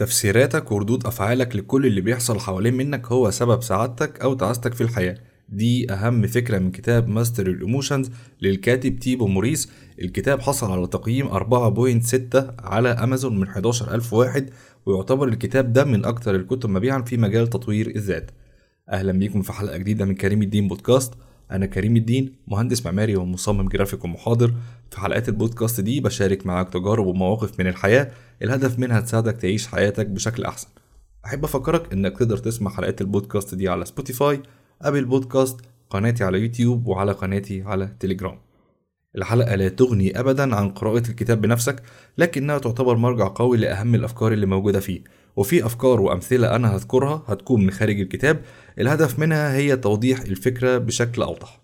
تفسيراتك وردود أفعالك لكل اللي بيحصل حوالين منك هو سبب سعادتك أو تعاستك في الحياة. دي أهم فكرة من كتاب Master Your Emotions للكاتب تيبو موريس. الكتاب حصل على تقييم 4.6 على أمازون من 11000 واحد ويعتبر الكتاب ده من أكتر الكتب مبيعا في مجال تطوير الذات. أهلا بيكم في حلقة جديدة من كريم الدين بودكاست. أنا كريم الدين مهندس معماري ومصمم جرافيك ومحاضر. في حلقات البودكاست دي بشارك معاك تجارب ومواقف من الحياة. الهدف منها تساعدك تعيش حياتك بشكل أحسن. أحب أفكرك إنك تقدر تسمع حلقات البودكاست دي على سبوتيفاي Apple Podcasts قناتي على يوتيوب وعلى قناتي على تليجرام. الحلقة لا تغني أبدا عن قراءة الكتاب بنفسك لكنها تعتبر مرجع قوي لأهم الأفكار اللي موجودة فيه. وفي أفكار وأمثلة أنا هذكرها هتكون من خارج الكتاب. الهدف منها هي توضيح الفكرة بشكل أوضح.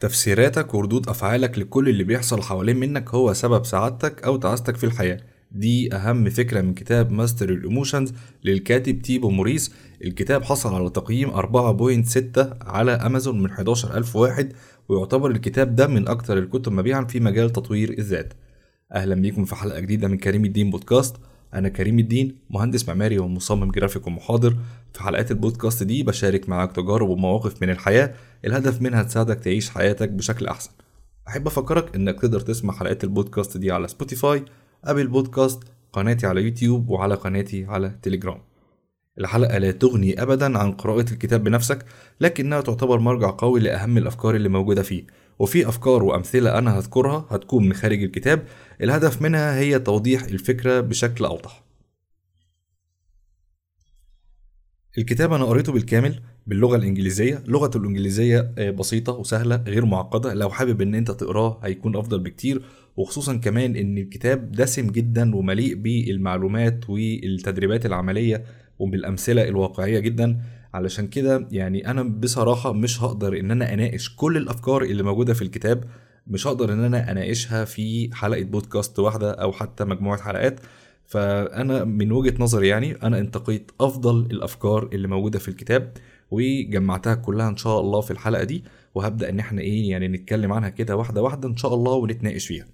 تفسيراتك وردود أفعالك لكل اللي بيحصل حوالين منك هو سبب سعادتك أو تعاستك في الحياة. دي أهم فكرة من كتاب Master Your Emotions للكاتب تيبو موريس. الكتاب حصل على تقييم 4.6 على أمازون من 11000 واحد ويعتبر الكتاب ده من أكتر الكتب مبيعا في مجال تطوير الذات. أهلا بيكم في حلقة جديدة من كريم الدين بودكاست. أنا كريم الدين مهندس معماري ومصمم جرافيك ومحاضر. في حلقات البودكاست دي بشارك معاك تجارب ومواقف من الحياة. الهدف منها تساعدك تعيش حياتك بشكل أحسن. أحب أفكرك إنك تقدر تسمع حلقات البودكاست دي على سبوتيفاي Apple Podcasts قناتي على يوتيوب وعلى قناتي على تليجرام. الحلقة لا تغني أبدا عن قراءة الكتاب بنفسك لكنها تعتبر مرجع قوي لأهم الأفكار اللي موجودة فيه. وفي أفكار وأمثلة أنا هذكرها هتكون من خارج الكتاب. الهدف منها هي توضيح الفكرة بشكل أوضح. الكتاب أنا قريته بالكامل باللغة الإنجليزية. لغة الإنجليزية بسيطة وسهلة غير معقدة. لو حابب إن أنت تقراه هيكون أفضل بكتير. وخصوصا كمان إن الكتاب دسم جدا ومليء بالمعلومات والتدريبات العملية وبالأمثلة الواقعية جدا. علشان كده يعني أنا بصراحة مش هقدر إن أنا أناقش كل الأفكار اللي موجودة في الكتاب. مش هقدر إن أنا أناقشها في حلقة بودكاست واحدة أو حتى مجموعة حلقات. فأنا من وجهة نظري يعني أنا انتقيت أفضل الأفكار اللي موجودة في الكتاب وجمعتها كلها إن شاء الله في الحلقة دي وهبدأ إن إحنا إيه يعني نتكلم عنها كده واحدة واحدة إن شاء الله ونتناقش فيها.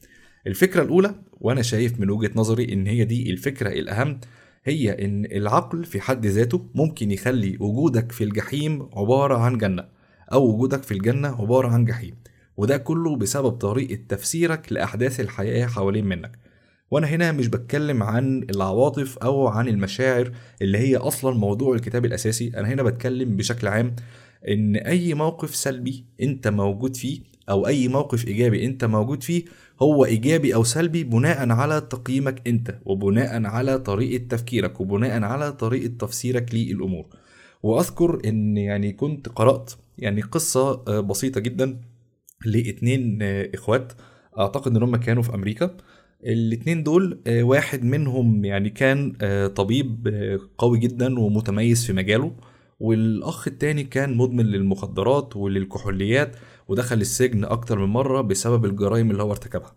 الفكرة الأولى وأنا شايف من وجهة نظري إن هي دي الفكرة الأهم هي إن العقل في حد ذاته ممكن يخلي وجودك في الجحيم عبارة عن جنة أو وجودك في الجنة عبارة عن جحيم وده كله بسبب طريقة تفسيرك لأحداث الحياة حوالين منك. وأنا هنا مش بتكلم عن العواطف أو عن المشاعر اللي هي أصلا موضوع الكتاب الأساسي. أنا هنا بتكلم بشكل عام إن أي موقف سلبي أنت موجود فيه أو أي موقف إيجابي أنت موجود فيه هو إيجابي أو سلبي بناء على تقييمك أنت وبناء على طريقة تفكيرك وبناء على طريقة تفسيرك للأمور. وأذكر إن يعني كنت قرأت يعني قصة بسيطة جدا لاتنين إخوات. أعتقد إن هم كانوا في أمريكا. الاتنين دول واحد منهم يعني كان طبيب قوي جدا ومتميز في مجاله والأخ التاني كان مدمن للمخدرات وللكحوليات ودخل السجن أكتر من مرة بسبب الجرائم اللي هو ارتكبها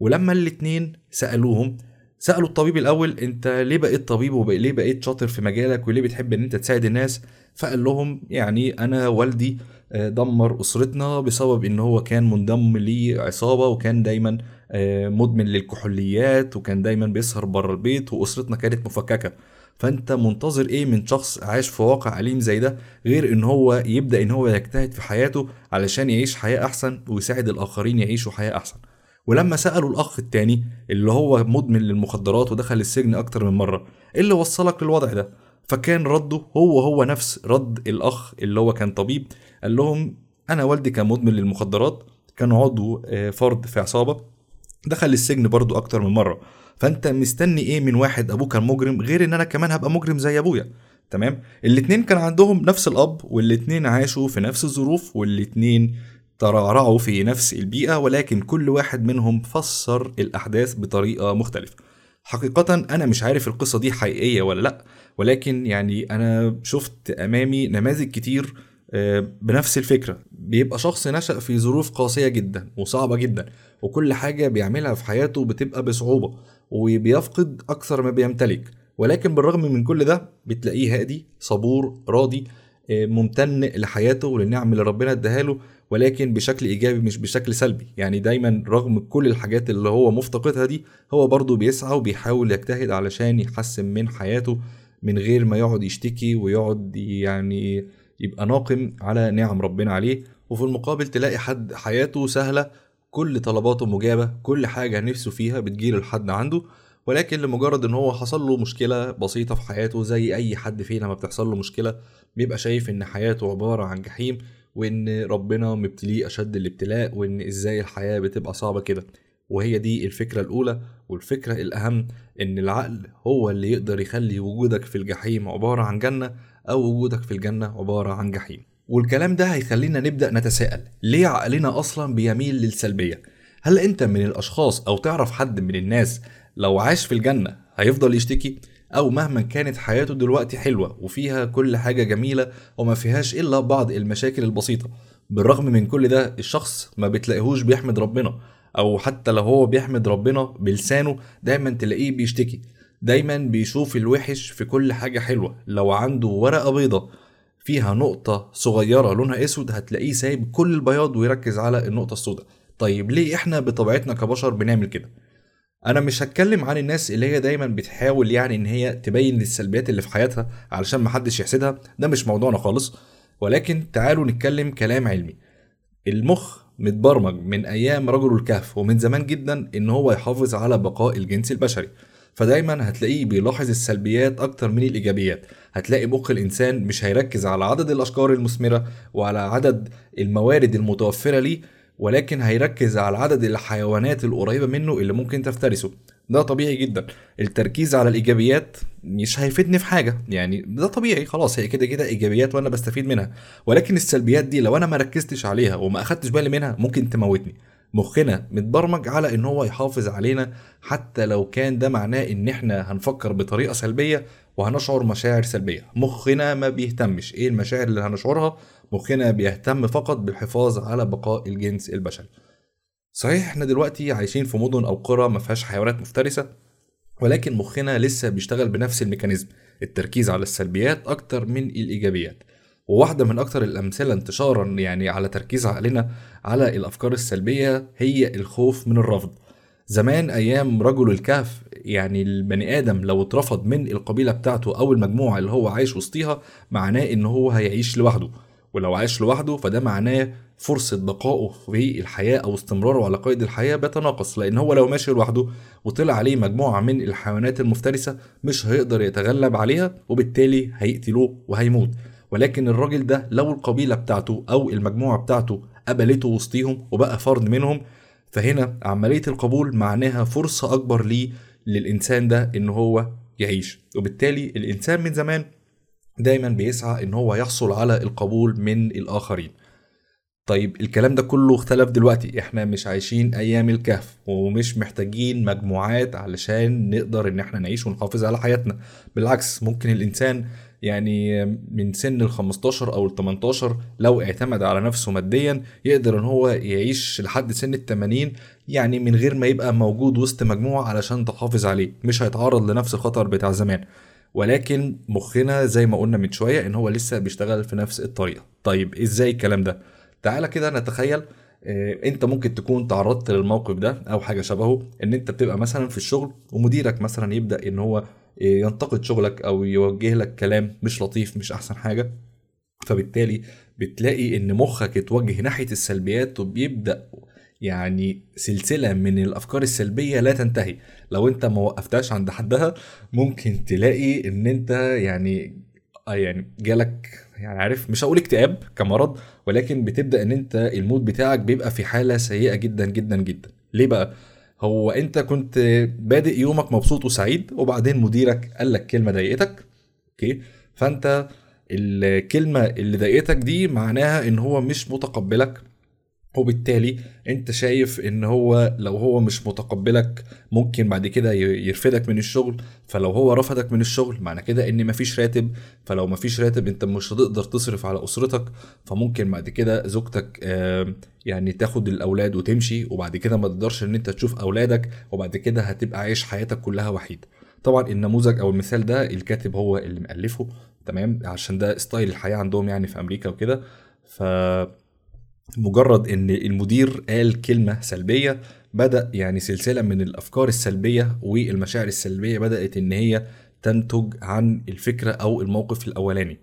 ولما الاتنين سألوهم سألوا الطبيب الأول أنت ليه بقيت طبيب وليه بقيت شاطر في مجالك وليه بتحب إن أنت تساعد الناس؟ فقال لهم يعني أنا والدي دمر أسرتنا بسبب إن هو كان منضم لعصابة وكان دايما مدمن للكحوليات وكان دايما بيسهر بره البيت وأسرتنا كانت مفككة. فأنت منتظر إيه من شخص عايش في واقع أليم زي ده غير إن هو يبدأ إن هو يجتهد في حياته علشان يعيش حياة أحسن ويساعد الآخرين يعيشوا حياة أحسن؟ ولما سألوا الأخ التاني اللي هو مدمن للمخدرات ودخل السجن أكتر من مرة إيه اللي وصلك للوضع ده؟ فكان رده هو هو نفس رد الأخ اللي هو كان طبيب. قال لهم أنا والدي كان مدمن للمخدرات كان عضو فرد في عصابة. دخل السجن برضو أكتر من مرة. فأنت مستني إيه من واحد ابوه كان مجرم غير إن أنا كمان هبقى مجرم زي أبويا؟ تمام؟ الاتنين كان عندهم نفس الأب والاتنين عاشوا في نفس الظروف والاتنين ترعرعوا في نفس البيئة ولكن كل واحد منهم فسر الأحداث بطريقة مختلفة. حقيقة أنا مش عارف القصة دي حقيقية ولا لأ ولكن يعني أنا شفت أمامي نماذج كتير بنفس الفكرة. بيبقى شخص نشأ في ظروف قاسية جدا وصعبة جدا. وكل حاجة بيعملها في حياته بتبقى بصعوبة وبيفقد أكثر ما بيمتلك. ولكن بالرغم من كل ده بتلاقيه هادي صبور راضي ممتن لحياته وللنعم اللي ربنا اداها له ولكن بشكل إيجابي مش بشكل سلبي. يعني دايما رغم كل الحاجات اللي هو مفتقدها دي هو برضه بيسعى وبيحاول يجتهد علشان يحسن من حياته من غير ما يقعد يشتكي ويقعد يعني يبقى ناقم على نعم ربنا عليه. وفي المقابل تلاقي حد حياته سهلة كل طلباته مجابة كل حاجة نفسه فيها بتجيله لحد عنده ولكن لمجرد إن هو حصل له مشكلة بسيطة في حياته زي أي حد فينا ما بتحصل له مشكلة بيبقى شايف إن حياته عبارة عن جحيم وإن ربنا مبتليه أشد الابتلاء وإن إزاي الحياة بتبقى صعبة كده. وهي دي الفكرة الأولى. والفكرة الأهم إن العقل هو اللي يقدر يخلي وجودك في الجحيم عبارة عن جنة أو وجودك في الجنة عبارة عن جحيم. والكلام ده هيخلينا نبدأ نتساءل. ليه عقلنا أصلا بيميل للسلبية؟ هل أنت من الأشخاص أو تعرف حد من الناس لو عاش في الجنة هيفضل يشتكي؟ أو مهما كانت حياته دلوقتي حلوة وفيها كل حاجة جميلة وما فيهاش إلا بعض المشاكل البسيطة. بالرغم من كل ده الشخص ما بتلاقيهوش بيحمد ربنا. أو حتى لو هو بيحمد ربنا بلسانه دايما تلاقيه بيشتكي. دايما بيشوف الوحش في كل حاجة حلوة لو عنده ورقة بيضة فيها نقطة صغيرة لونها أسود هتلاقيه سايب كل البياض ويركز على النقطة السوداء. طيب ليه إحنا بطبيعتنا كبشر بنعمل كده؟ أنا مش هتكلم عن الناس اللي هي دايما بتحاول يعني إن هي تبين السلبيات اللي في حياتها علشان محدش يحسدها ده مش موضوعنا خالص. ولكن تعالوا نتكلم كلام علمي. المخ متبرمج من أيام رجل الكهف ومن زمان جدا إن هو يحافظ على بقاء الجنس البشري. فدايما هتلاقيه بيلاحظ السلبيات أكتر من الإيجابيات. هتلاقي مخ الإنسان مش هيركز على عدد الأشجار المثمرة وعلى عدد الموارد المتوفرة ليه ولكن هيركز على عدد الحيوانات القريبة منه اللي ممكن تفترسه. ده طبيعي جدا. التركيز على الإيجابيات مش هيفيدني في حاجة. يعني ده طبيعي خلاص هي كده كده إيجابيات وأنا بستفيد منها. ولكن السلبيات دي لو أنا ما ركزتش عليها وما أخدتش بالي منها ممكن تموتني. مخنا متبرمج على إن هو يحافظ علينا حتى لو كان ده معناه إن إحنا هنفكر بطريقة سلبية وهنشعر مشاعر سلبية. مخنا ما بيهتمش. إيه المشاعر اللي هنشعرها؟ مخنا بيهتم فقط بالحفاظ على بقاء الجنس البشري. صحيح إحنا دلوقتي عايشين في مدن أو قرى ما فيهاش حيوانات مفترسة ولكن مخنا لسه بيشتغل بنفس الميكانيزم التركيز على السلبيات أكتر من الإيجابيات. وواحدة من أكتر الأمثلة انتشارا يعني على تركيز عقلنا على الأفكار السلبية هي الخوف من الرفض. زمان أيام رجل الكهف يعني البني آدم لو اترفض من القبيلة بتاعته أو المجموعة اللي هو عايش وسطيها معناه إن هو هيعيش لوحده. ولو عايش لوحده فده معناه فرصة بقائه في الحياة أو استمراره على قيد الحياة بيتناقص لأن هو لو ماشي لوحده وطلع عليه مجموعة من الحيوانات المفترسة مش هيقدر يتغلب عليها وبالتالي هيقتلوه وهيموت. ولكن الراجل ده لو القبيلة بتاعته أو المجموعة بتاعته قبلته وسطيهم وبقى فرد منهم فهنا عملية القبول معناها فرصة أكبر ليه للإنسان ده إن هو يعيش. وبالتالي الإنسان من زمان دايما بيسعى إن هو يحصل على القبول من الآخرين. طيب الكلام ده كله اختلف دلوقتي. إحنا مش عايشين أيام الكهف ومش محتاجين مجموعات علشان نقدر إن إحنا نعيش ونحافظ على حياتنا. بالعكس ممكن الإنسان يعني من سن ال 15 أو ال 18 لو اعتمد على نفسه ماديا يقدر إن هو يعيش لحد سن ال 80 يعني من غير ما يبقى موجود وسط مجموعة علشان تحافظ عليه مش هيتعرض لنفس الخطر بتاع زمان. ولكن مخنا زي ما قلنا من شوية إن هو لسه بيشتغل في نفس الطريقة. طيب إزاي الكلام ده؟ تعالى كده نتخيل آه، أنت ممكن تكون تعرضت للموقف ده أو حاجة شبهه إن أنت بتبقى مثلا في الشغل ومديرك مثلا يبدأ إن هو ينتقد شغلك أو يوجه لك كلام مش لطيف مش أحسن حاجة. فبالتالي بتلاقي إن مخك اتوجه ناحية السلبيات وبيبدأ يعني سلسلة من الأفكار السلبية لا تنتهي. لو أنت ما وقفتهاش عند حدها ممكن تلاقي إن أنت يعني يعني جالك يعني عارف مش هقول اكتئاب كمرض ولكن بتبدأ إن أنت المود بتاعك بيبقى في حالة سيئة جدا جدا جدا. ليه بقى؟ هو انت كنت بادئ يومك مبسوط وسعيد وبعدين مديرك قال لك كلمة ضايقتك okay؟ فأنت الكلمة اللي ضايقتك دي معناها إن هو مش متقبلك وبالتالي انت شايف ان هو لو هو مش متقبلك ممكن بعد كده يرفدك من الشغل فلو هو رفدك من الشغل معنى كده ان مفيش راتب فلو مفيش راتب انت مش هتقدر تصرف على أسرتك فممكن بعد كده زوجتك يعني تاخد الأولاد وتمشي وبعد كده ما تقدرش ان انت تشوف أولادك وبعد كده هتبقى عايش حياتك كلها وحيد. طبعا النموذج أو المثال ده الكاتب هو اللي مؤلفه تمام؟ عشان ده ستايل الحياة عندهم يعني في أمريكا وكده. ف مجرد إن المدير قال كلمة سلبية بدأ يعني سلسلة من الأفكار السلبية والمشاعر السلبية بدأت إن هي تنتج عن الفكرة أو الموقف الأولاني.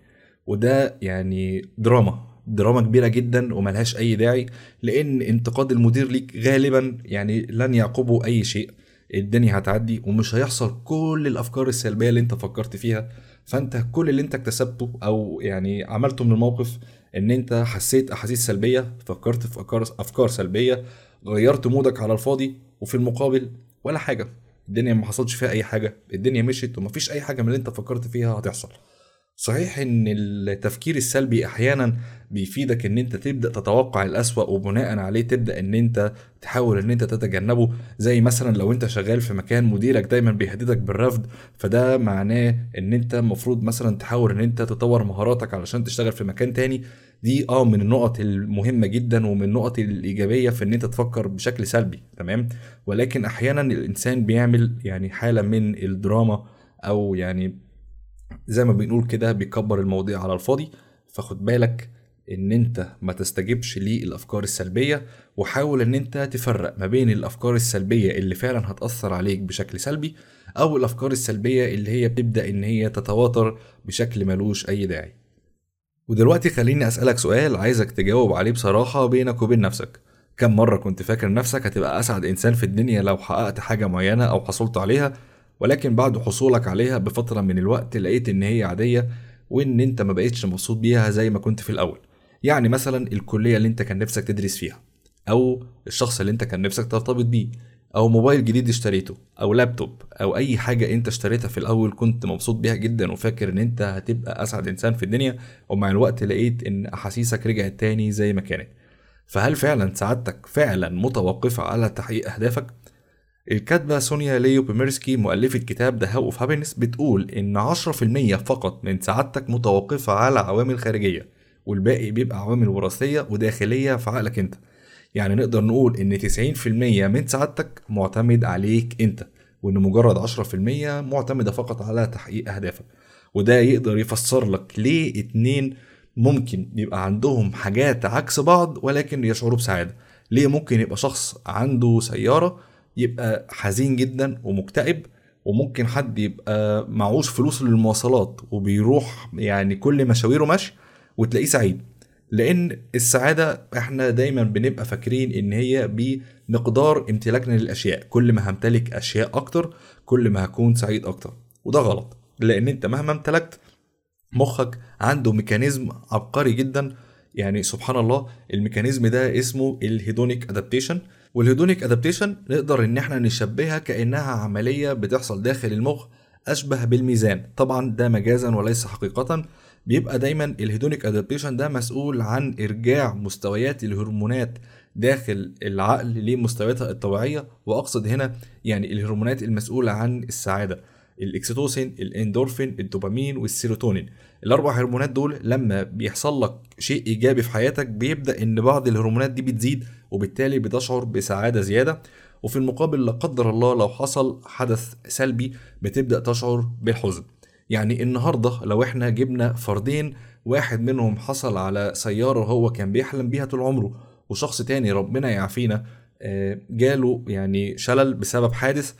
وده يعني دراما دراما كبيرة جدا وملهاش أي داعي لأن انتقاد المدير ليك غالبا يعني لن يعقبه أي شيء. الدنيا هتعدي ومش هيحصل كل الأفكار السلبية اللي أنت فكرت فيها. فأنت كل اللي أنت اكتسبته أو يعني عملته من الموقف إن أنت حسيت أحاسيس سلبية فكرت في افكار أفكار سلبية غيرت مودك على الفاضي وفي المقابل ولا حاجة. الدنيا ما حصلش فيها أي حاجة الدنيا مشيت ومفيش أي حاجة من اللي أنت فكرت فيها هتحصل. صحيح إن التفكير السلبي أحيانا بيفيدك إن أنت تبدأ تتوقع الأسوأ وبناء عليه تبدأ إن أنت تحاول إن أنت تتجنبه. زي مثلا لو أنت شغال في مكان مديرك دايما بيهددك بالرفض فده معناه إن أنت المفروض مثلا تحاول إن أنت تطور مهاراتك علشان تشتغل في مكان تاني. دي آه من النقط المهمة جدا ومن النقط الإيجابية في إن أنت تفكر بشكل سلبي تمام؟ ولكن أحيانا الإنسان بيعمل يعني حالة من الدراما أو يعني زي ما بنقول كده بيكبر المواضيع على الفاضي. فخد بالك إن أنت ما تستجبش للأفكار السلبية وحاول إن أنت تفرق ما بين الأفكار السلبية اللي فعلا هتأثر عليك بشكل سلبي أو الأفكار السلبية اللي هي بتبدأ إن هي تتواتر بشكل ملوش أي داعي. ودلوقتي خليني أسألك سؤال عايزك تجاوب عليه بصراحة بينك وبين نفسك. كم مرة كنت فاكر نفسك هتبقى أسعد إنسان في الدنيا لو حققت حاجة معينة أو حصلت عليها؟ ولكن بعد حصولك عليها بفترة من الوقت لقيت إن هي عادية وإن أنت ما بقتش مبسوط بيها زي ما كنت في الأول يعني مثلا الكلية اللي أنت كان نفسك تدرس فيها أو الشخص اللي أنت كان نفسك ترتبط بيه أو موبايل جديد اشتريته أو لابتوب أو أي حاجة أنت اشتريتها في الأول كنت مبسوط بيها جدا وفاكر إن أنت هتبقى أسعد إنسان في الدنيا ومع الوقت لقيت إن أحاسيسك رجعت تاني زي ما كانت فهل فعلا سعادتك فعلا متوقفة على تحقيق أهدافك؟ الكاتبة سونيا ليو بيميرسكي مؤلفة كتاب The How of Happiness بتقول إن 10% فقط من سعادتك متوقفة على عوامل خارجية والباقي بيبقى عوامل وراثية وداخلية في عقلك أنت. يعني نقدر نقول إن 90% من سعادتك معتمد عليك أنت وإن مجرد 10% معتمدة فقط على تحقيق أهدافك. وده يقدر يفسر لك ليه اتنين ممكن يبقى عندهم حاجات عكس بعض ولكن يشعروا بسعادة. ليه ممكن يبقى شخص عنده سيارة يبقى حزين جدا ومكتئب وممكن حد يبقى معوش فلوس للمواصلات وبيروح يعني كل مشاويره مشي وتلاقيه سعيد. لأن السعادة إحنا دايما بنبقى فاكرين إن هي بمقدار امتلاكنا للأشياء. كل ما همتلك أشياء أكتر كل ما هكون سعيد أكتر. وده غلط. لأن أنت مهما امتلكت مخك عنده ميكانيزم عبقري جدا. يعني سبحان الله ال mechanism ده اسمه ال hedonic adaptation. وال hedonic adaptation نقدر إن إحنا نشبهها كإنها عملية بتحصل داخل المخ أشبه بالميزان. طبعا ده مجازا وليس حقيقه. بيبقى دايما ال hedonic adaptation ده مسؤول عن إرجاع مستويات الهرمونات داخل العقل لمستوياتها الطبيعية. وأقصد هنا يعني الهرمونات المسؤولة عن السعادة الأكسيتوسين الإندورفين الدوبامين والسيروتونين. الأربع هرمونات دول لما بيحصل لك شيء إيجابي في حياتك بيبدأ إن بعض الهرمونات دي بتزيد وبالتالي بتشعر بسعادة زيادة. وفي المقابل لا قدر الله لو حصل حدث سلبي بتبدأ تشعر بالحزن. يعني النهارده لو إحنا جبنا فردين واحد منهم حصل على سيارة هو كان بيحلم بيها طول عمره وشخص تاني ربنا يعافينا آه، جاله يعني شلل بسبب حادث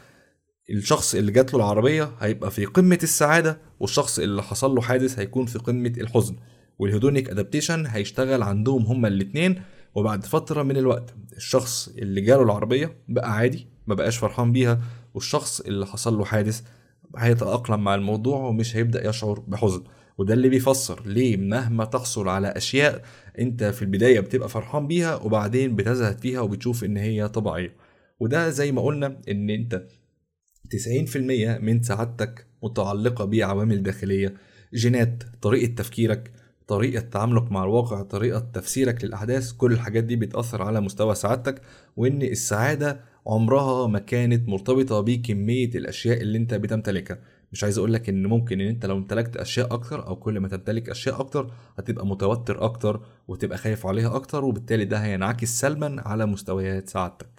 الشخص اللي جات له العربية هيبقى في قمة السعادة والشخص اللي حصل له حادث هيكون في قمة الحزن. وال hedonic adaptation هيشتغل عندهم هما الاتنين وبعد فترة من الوقت الشخص اللي جاله العربية بقى عادي ما بقاش فرحان بيها والشخص اللي حصل له حادث هيتأقلم مع الموضوع ومش هيبدأ يشعر بحزن. وده اللي بيفسر ليه مهما تحصل على أشياء أنت في البداية بتبقى فرحان بيها وبعدين بتزهد فيها وبتشوف إن هي طبيعية. وده زي ما قلنا إن أنت 90% من سعادتك متعلقة بعوامل داخلية جينات طريقة تفكيرك طريقة تعاملك مع الواقع طريقة تفسيرك للأحداث كل الحاجات دي بتأثر على مستوى سعادتك وإن السعادة عمرها ما كانت مرتبطة بكمية الأشياء اللي أنت بتمتلكها. مش عايز أقولك إن ممكن إن أنت لو امتلكت أشياء أكتر أو كل ما تمتلك أشياء أكتر هتبقى متوتر أكتر وتبقى خايف عليها أكتر وبالتالي ده هينعكس سلبا على مستويات سعادتك.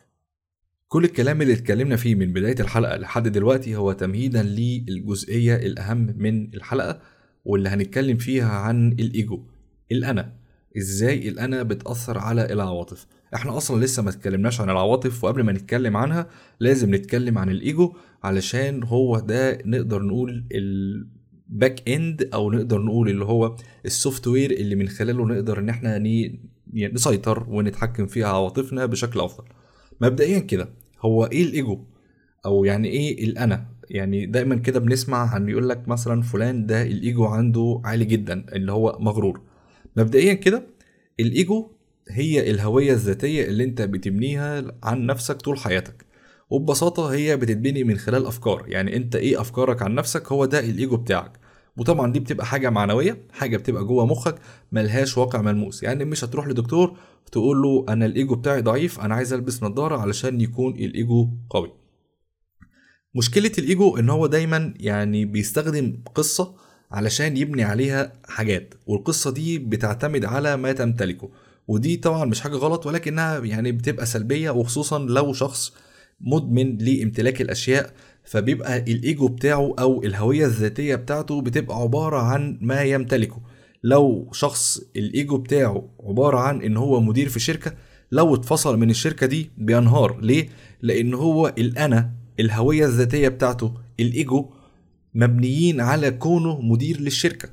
كل الكلام اللي اتكلمنا فيه من بداية الحلقة لحد دلوقتي هو تمهيدا للجزئية الأهم من الحلقة واللي هنتكلم فيها عن الإيجو. الأنا. إزاي الأنا بتأثر على العواطف. إحنا أصلا لسه ما اتكلمناش عن العواطف وقبل ما نتكلم عنها لازم نتكلم عن الإيجو علشان هو ده نقدر نقول ال back end أو نقدر نقول اللي هو ال software اللي من خلاله نقدر إن إحنا نسيطر ونتحكم في عواطفنا بشكل أفضل. مبدئيا كده هو إيه الإيجو؟ أو يعني إيه الأنا؟ يعني دايما كده بنسمع عن يقول لك مثلا فلان ده الإيجو عنده عالي جدا اللي هو مغرور. مبدئيا كده الإيجو هي الهوية الذاتية اللي أنت بتبنيها عن نفسك طول حياتك. وببساطة هي بتتبني من خلال أفكار. يعني أنت إيه أفكارك عن نفسك؟ هو ده الإيجو بتاعك. وطبعا دي بتبقى حاجة معنوية حاجة بتبقى جوه مخك ملهاش واقع ملموس. يعني مش هتروح لدكتور تقول له أنا الإيجو بتاعي ضعيف أنا عايز ألبس نظارة علشان يكون الإيجو قوي. مشكلة الإيجو إن هو دايما يعني بيستخدم قصة علشان يبني عليها حاجات والقصة دي بتعتمد على ما تمتلكه. ودي طبعا مش حاجة غلط ولكنها يعني بتبقى سلبية وخصوصا لو شخص مدمن لامتلاك الأشياء فبيبقى الإيجو بتاعه أو الهوية الذاتية بتاعته بتبقى عبارة عن ما يمتلكه. لو شخص الإيجو بتاعه عبارة عن إن هو مدير في شركة لو اتفصل من الشركة دي بينهار. ليه؟ لأن هو الأنا الهوية الذاتية بتاعته الإيجو مبنيين على كونه مدير للشركة.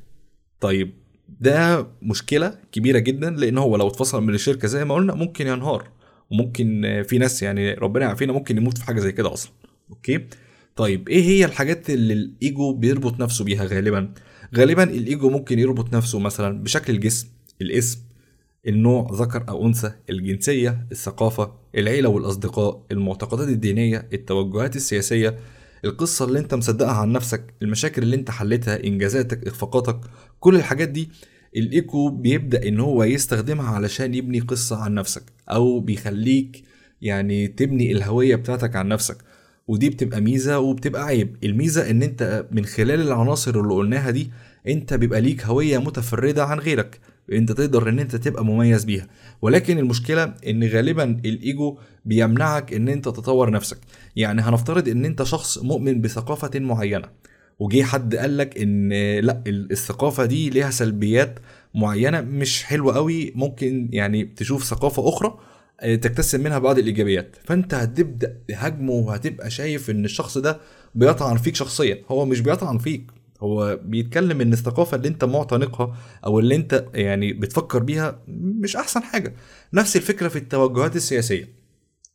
طيب ده مشكلة كبيرة جدا لأن هو لو اتفصل من الشركة زي ما قلنا ممكن ينهار. وممكن في ناس يعني ربنا يعافينا ممكن يموت في حاجة زي كده أصلا. أوكي؟ طيب إيه هي الحاجات اللي الإيجو بيربط نفسه بيها غالبا؟ غالبا الإيجو ممكن يربط نفسه مثلا بشكل الجسم الاسم النوع ذكر أو أنثى الجنسية الثقافة العيلة والأصدقاء المعتقدات الدينية التوجهات السياسية القصة اللي أنت مصدقها عن نفسك المشاكل اللي أنت حلتها إنجازاتك إخفاقاتك كل الحاجات دي الايكو بيبدأ إن هو يستخدمها علشان يبني قصة عن نفسك أو بيخليك يعني تبني الهوية بتاعتك عن نفسك. ودي بتبقى ميزة وبتبقى عيب. الميزة إن أنت من خلال العناصر اللي قلناها دي أنت بيبقى ليك هوية متفردة عن غيرك. أنت تقدر إن أنت تبقى مميز بيها. ولكن المشكلة إن غالبا الإيجو بيمنعك إن أنت تطور نفسك. يعني هنفترض إن أنت شخص مؤمن بثقافة معينة وجي حد قال لك إن لأ الثقافة دي ليها سلبيات معينة مش حلوة قوي ممكن يعني تشوف ثقافة أخرى تكتسب منها بعض الإيجابيات. فأنت هتبدأ تهاجمه وهتبقى شايف إن الشخص ده بيطعن فيك شخصيا. هو مش بيطعن فيك هو بيتكلم إن الثقافة اللي أنت معتنقها أو اللي أنت يعني بتفكر بيها مش أحسن حاجة. نفس الفكرة في التوجهات السياسية.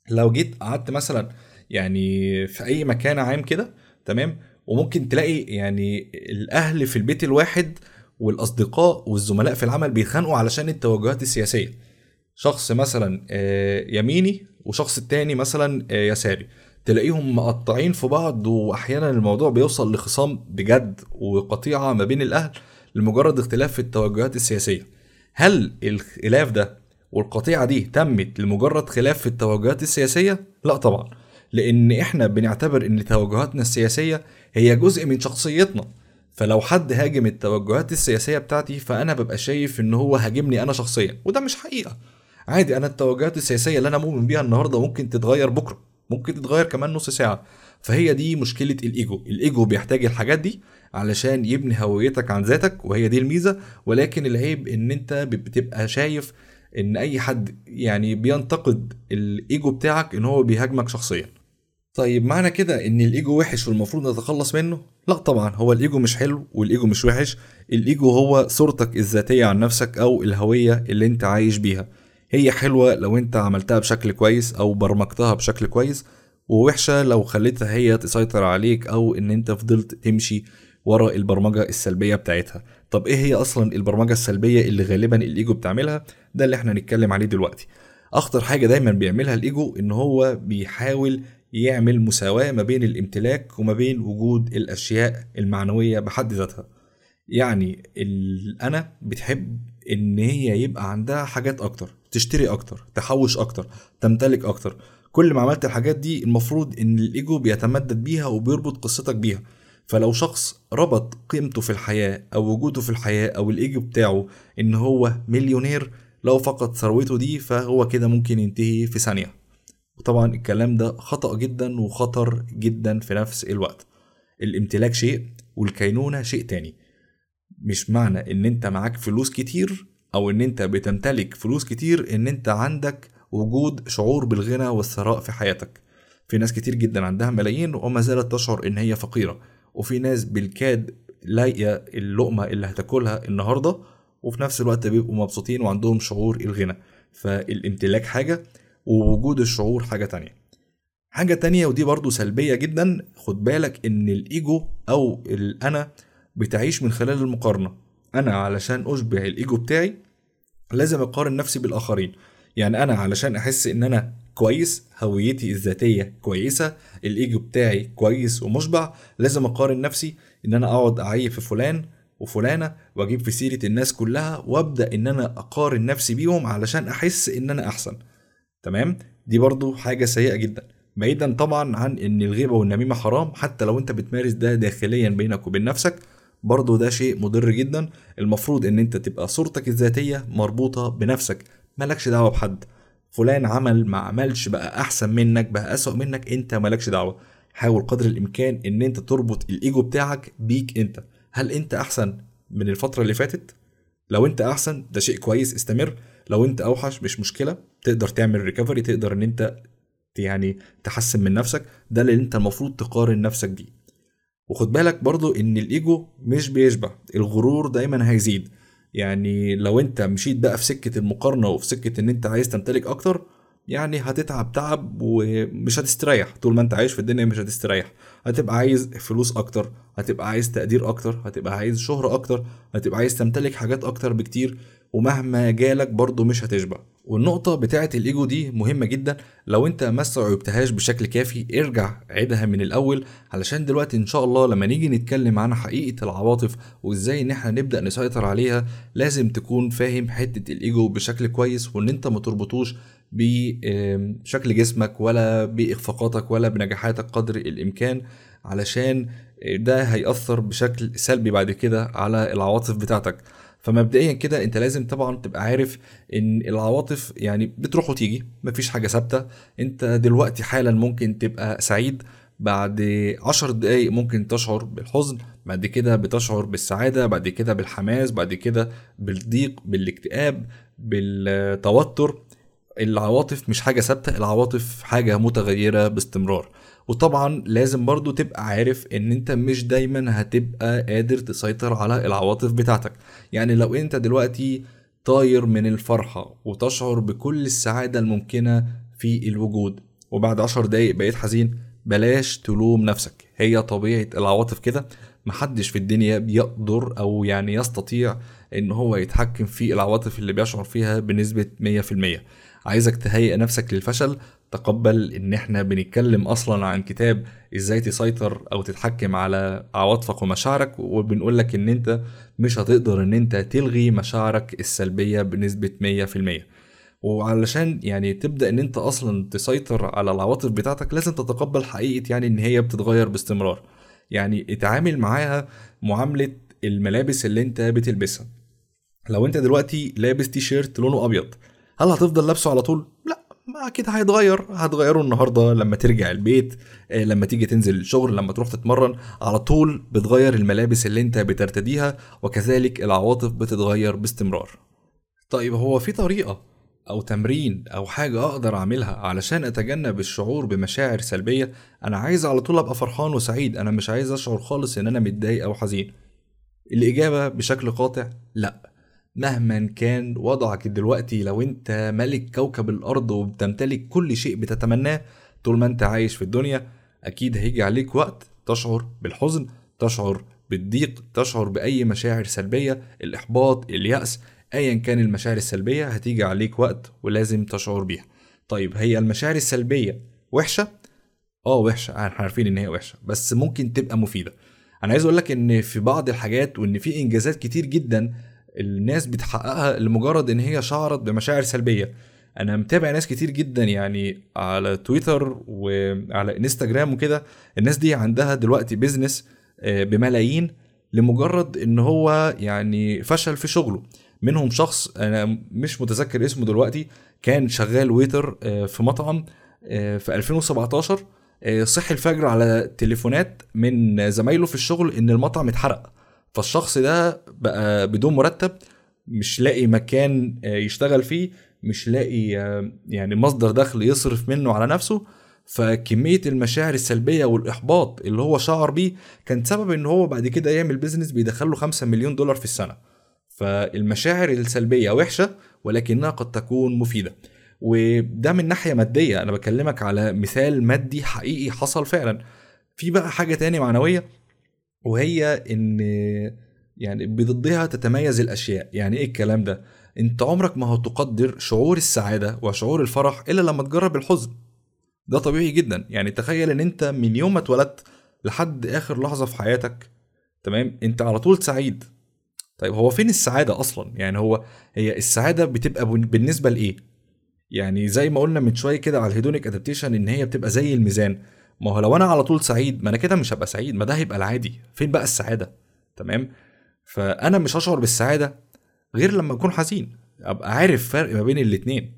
لو جيت قعدت مثلا يعني في أي مكان عام كده تمام؟ وممكن تلاقي يعني الأهل في البيت الواحد والأصدقاء والزملاء في العمل بيتخانقوا علشان التوجهات السياسية. شخص مثلا آه، يميني وشخص التاني مثلا آه، يساري. تلاقيهم مقطعين في بعض واحيانا الموضوع بيوصل لخصام بجد وقطيعة ما بين الأهل لمجرد اختلاف في التوجهات السياسية. هل الخلاف ده والقطيعة دي تمت لمجرد خلاف في التوجهات السياسية؟ لا طبعا لأن إحنا بنعتبر إن توجهاتنا السياسية هي جزء من شخصيتنا. فلو حد هاجم التوجهات السياسية بتاعتي فأنا ببقى شايف إن هو هاجمني أنا شخصيا وده مش حقيقة. عادي أنا التوجهات السياسية اللي أنا مؤمن بيها النهارده ممكن تتغير بكرة ممكن تتغير كمان نص ساعة. فهي دي مشكلة الإيجو. الإيجو بيحتاج الحاجات دي علشان يبني هويتك عن ذاتك وهي دي الميزة. ولكن العيب إن أنت بتبقى شايف إن أي حد يعني بينتقد الإيجو بتاعك إن هو بيهاجمك شخصيا. طيب معنى كده إن الإيجو وحش والمفروض نتخلص منه؟ لا طبعا. هو الإيجو مش حلو والإيجو مش وحش. الإيجو هو صورتك الذاتية عن نفسك أو الهوية اللي أنت عايش بيها. هي حلوة لو انت عملتها بشكل كويس أو برمجتها بشكل كويس ووحشة لو خليتها هي تسيطر عليك أو إن انت فضلت تمشي ورا البرمجة السلبية بتاعتها. طب إيه هي أصلا البرمجة السلبية اللي غالبا الإيجو بتعملها؟ ده اللي إحنا هنتكلم عليه دلوقتي. أخطر حاجة دايما بيعملها الإيجو إن هو بيحاول يعمل مساواة ما بين الامتلاك وما بين وجود الأشياء المعنوية بحد ذاتها. يعني الانا بتحب إن هي يبقى عندها حاجات أكتر. تشتري أكتر تحوش أكتر تمتلك أكتر. كل ما عملت الحاجات دي المفروض إن الإيجو بيتمدد بيها وبيربط قصتك بيها. فلو شخص ربط قيمته في الحياة أو وجوده في الحياة أو الإيجو بتاعه إن هو مليونير لو فقد ثروته دي فهو كده ممكن ينتهي في ثانية. وطبعا الكلام ده خطأ جدا وخطر جدا في نفس الوقت. الامتلاك شيء والكينونة شيء تاني. مش معنى إن أنت معاك فلوس كتير أو إن أنت بتمتلك فلوس كتير إن أنت عندك وجود شعور بالغنى والثراء في حياتك. في ناس كتير جدا عندها ملايين وما زالت تشعر إن هي فقيرة. وفي ناس بالكاد لاقيه اللقمة اللي هتاكلها النهارده وفي نفس الوقت بيبقوا مبسوطين وعندهم شعور الغنى. فالامتلاك حاجة ووجود الشعور حاجة تانية. حاجة تانية ودي برضو سلبية جدا خد بالك إن الإيجو أو الانا بتعيش من خلال المقارنة. أنا علشان أشبع الإيجو بتاعي لازم أقارن نفسي بالآخرين. يعني أنا علشان أحس إن أنا كويس هويتي الذاتية كويسة الإيجو بتاعي كويس ومشبع لازم أقارن نفسي إن أنا أقعد اعيب في فلان وفلانة وأجيب في سيرة الناس كلها وأبدأ إن أنا أقارن نفسي بيهم علشان أحس إن أنا أحسن. تمام؟ دي برضو حاجة سيئة جدا. بعيدا طبعا عن إن الغيبة والنميمة حرام حتى لو أنت بتمارس ده داخليا بينك وبين نفسك برضه ده شيء مضر جدا. المفروض إن أنت تبقى صورتك الذاتية مربوطة بنفسك. مالكش دعوة بحد. فلان عمل ما عملش بقى أحسن منك بقى أسوأ منك أنت مالكش دعوة. حاول قدر الإمكان إن أنت تربط الإيجو بتاعك بيك أنت. هل أنت أحسن من الفترة اللي فاتت؟ لو أنت أحسن ده شيء كويس استمر. لو أنت أوحش مش مشكلة. تقدر تعمل ريكفري تقدر إن أنت يعني تحسن من نفسك. ده اللي أنت المفروض تقارن نفسك بيه. وخد بالك برضو إن الإيجو مش بيشبع الغرور دايما هيزيد. يعني لو أنت مشيت بقى في سكة المقارنة وفي سكة إن أنت عايز تمتلك أكتر يعني هتتعب تعب ومش هتستريح. طول ما أنت عايش في الدنيا مش هتستريح. هتبقى عايز فلوس أكتر هتبقى عايز تقدير أكتر هتبقى عايز شهرة أكتر هتبقى عايز تمتلك حاجات أكتر بكتير. ومهما جالك برضه مش هتشبع. والنقطة بتاعة الإيجو دي مهمة جدا. لو أنت ما استوعبتهاش بشكل كافي ارجع عيدها من الأول علشان دلوقتي إن شاء الله لما نيجي نتكلم عن حقيقة العواطف وإزاي إن إحنا نبدأ نسيطر عليها لازم تكون فاهم حتة الإيجو بشكل كويس وإن أنت ما تربطوش بشكل جسمك ولا بإخفاقاتك ولا بنجاحاتك قدر الإمكان علشان ده هيأثر بشكل سلبي بعد كده على العواطف بتاعتك. فمبدئيا كده أنت لازم طبعا تبقى عارف إن العواطف يعني بتروح وتيجي مفيش حاجة ثابتة. أنت دلوقتي حالا ممكن تبقى سعيد بعد عشر دقايق ممكن تشعر بالحزن بعد كده بتشعر بالسعادة بعد كده بالحماس بعد كده بالضيق بالاكتئاب بالتوتر. العواطف مش حاجة ثابتة العواطف حاجة متغيرة باستمرار. وطبعا لازم برضو تبقى عارف إن أنت مش دايما هتبقى قادر تسيطر على العواطف بتاعتك. يعني لو أنت دلوقتي طاير من الفرحة وتشعر بكل السعادة الممكنة في الوجود وبعد عشر دقايق بقيت حزين بلاش تلوم نفسك. هي طبيعة العواطف كده. محدش في الدنيا بيقدر أو يعني يستطيع إن هو يتحكم في العواطف اللي بيشعر فيها بنسبة 100% عايزك تهيئ نفسك للفشل تقبل إن إحنا بنتكلم أصلا عن كتاب إزاي تسيطر أو تتحكم على عواطفك ومشاعرك وبنقول لك إن أنت مش هتقدر إن أنت تلغي مشاعرك السلبية بنسبة 100% وعلشان يعني تبدأ إن أنت أصلا تسيطر على العواطف بتاعتك لازم تتقبل حقيقة يعني إن هي بتتغير باستمرار. يعني اتعامل معاها معاملة الملابس اللي أنت بتلبسها. لو أنت دلوقتي لابس تي شيرت لونه أبيض هل هتفضل لابسه على طول؟ لا. ما أكيد هيتغير. هتغيره النهارده لما ترجع البيت آه، لما تيجي تنزل الشغل لما تروح تتمرن على طول بتغير الملابس اللي انت بترتديها وكذلك العواطف بتتغير باستمرار. طيب هو في طريقة أو تمرين أو حاجة أقدر أعملها علشان أتجنب الشعور بمشاعر سلبية؟ أنا عايز على طول أبقى فرحان وسعيد. أنا مش عايز أشعر خالص إن أنا متضايق أو حزين. الإجابة بشكل قاطع لأ. مهما كان وضعك دلوقتي لو أنت ملك كوكب الأرض وبتمتلك كل شيء بتتمناه طول ما أنت عايش في الدنيا أكيد هيجي عليك وقت تشعر بالحزن تشعر بالضيق تشعر بأي مشاعر سلبية الإحباط اليأس ايا كان المشاعر السلبية هتيجي عليك وقت ولازم تشعر بيها. طيب هي المشاعر السلبية وحشة؟ آه وحشة. إحنا عارفين إن هي وحشة بس ممكن تبقى مفيدة. أنا عايز أقول لك إن في بعض الحاجات وإن في إنجازات كتير جدا الناس بتحققها لمجرد إن هي شعرت بمشاعر سلبية. أنا متابع ناس كتير جدا يعني على تويتر وعلى إنستجرام وكده الناس دي عندها دلوقتي بيزنس آه، بملايين لمجرد إن هو يعني فشل في شغله. منهم شخص أنا مش متذكر اسمه دلوقتي كان شغال ويتر آه، في مطعم آه، في 2017 صحي الفجر على تليفونات من زمايله في الشغل إن المطعم اتحرق. فالشخص ده بقى بدون مرتب مش لاقي مكان آه، يشتغل فيه مش لاقي آه، يعني مصدر دخل يصرف منه على نفسه. فكمية المشاعر السلبية والإحباط اللي هو شعر بيه كان سبب إن هو بعد كده يعمل بيزنس بيدخله 5 مليون دولار في السنة. فالمشاعر السلبية وحشة ولكنها قد تكون مفيدة. وده من ناحية مادية أنا بكلمك على مثال مادي حقيقي حصل فعلا. في بقى حاجة تاني معنوية وهي إن يعني بضدها تتميز الأشياء. يعني إيه الكلام ده؟ أنت عمرك ما هتقدر شعور السعادة وشعور الفرح إلا لما تجرب الحزن. ده طبيعي جدا. يعني تخيل إن أنت من يوم ما اتولدت لحد آخر لحظة في حياتك تمام؟ أنت على طول سعيد. طيب هو فين السعادة أصلا؟ يعني هو هي السعادة بتبقى بالنسبة لإيه؟ يعني زي ما قلنا من شوية كده على ال hedonic adaptation إن هي بتبقى زي الميزان. ما هو لو أنا على طول سعيد ما أنا كده مش هبقى سعيد ما ده هيبقى العادي. فين بقى السعادة؟ تمام؟ فأنا مش هشعر بالسعادة غير لما أكون حزين. أبقى عارف فرق ما بين الاتنين.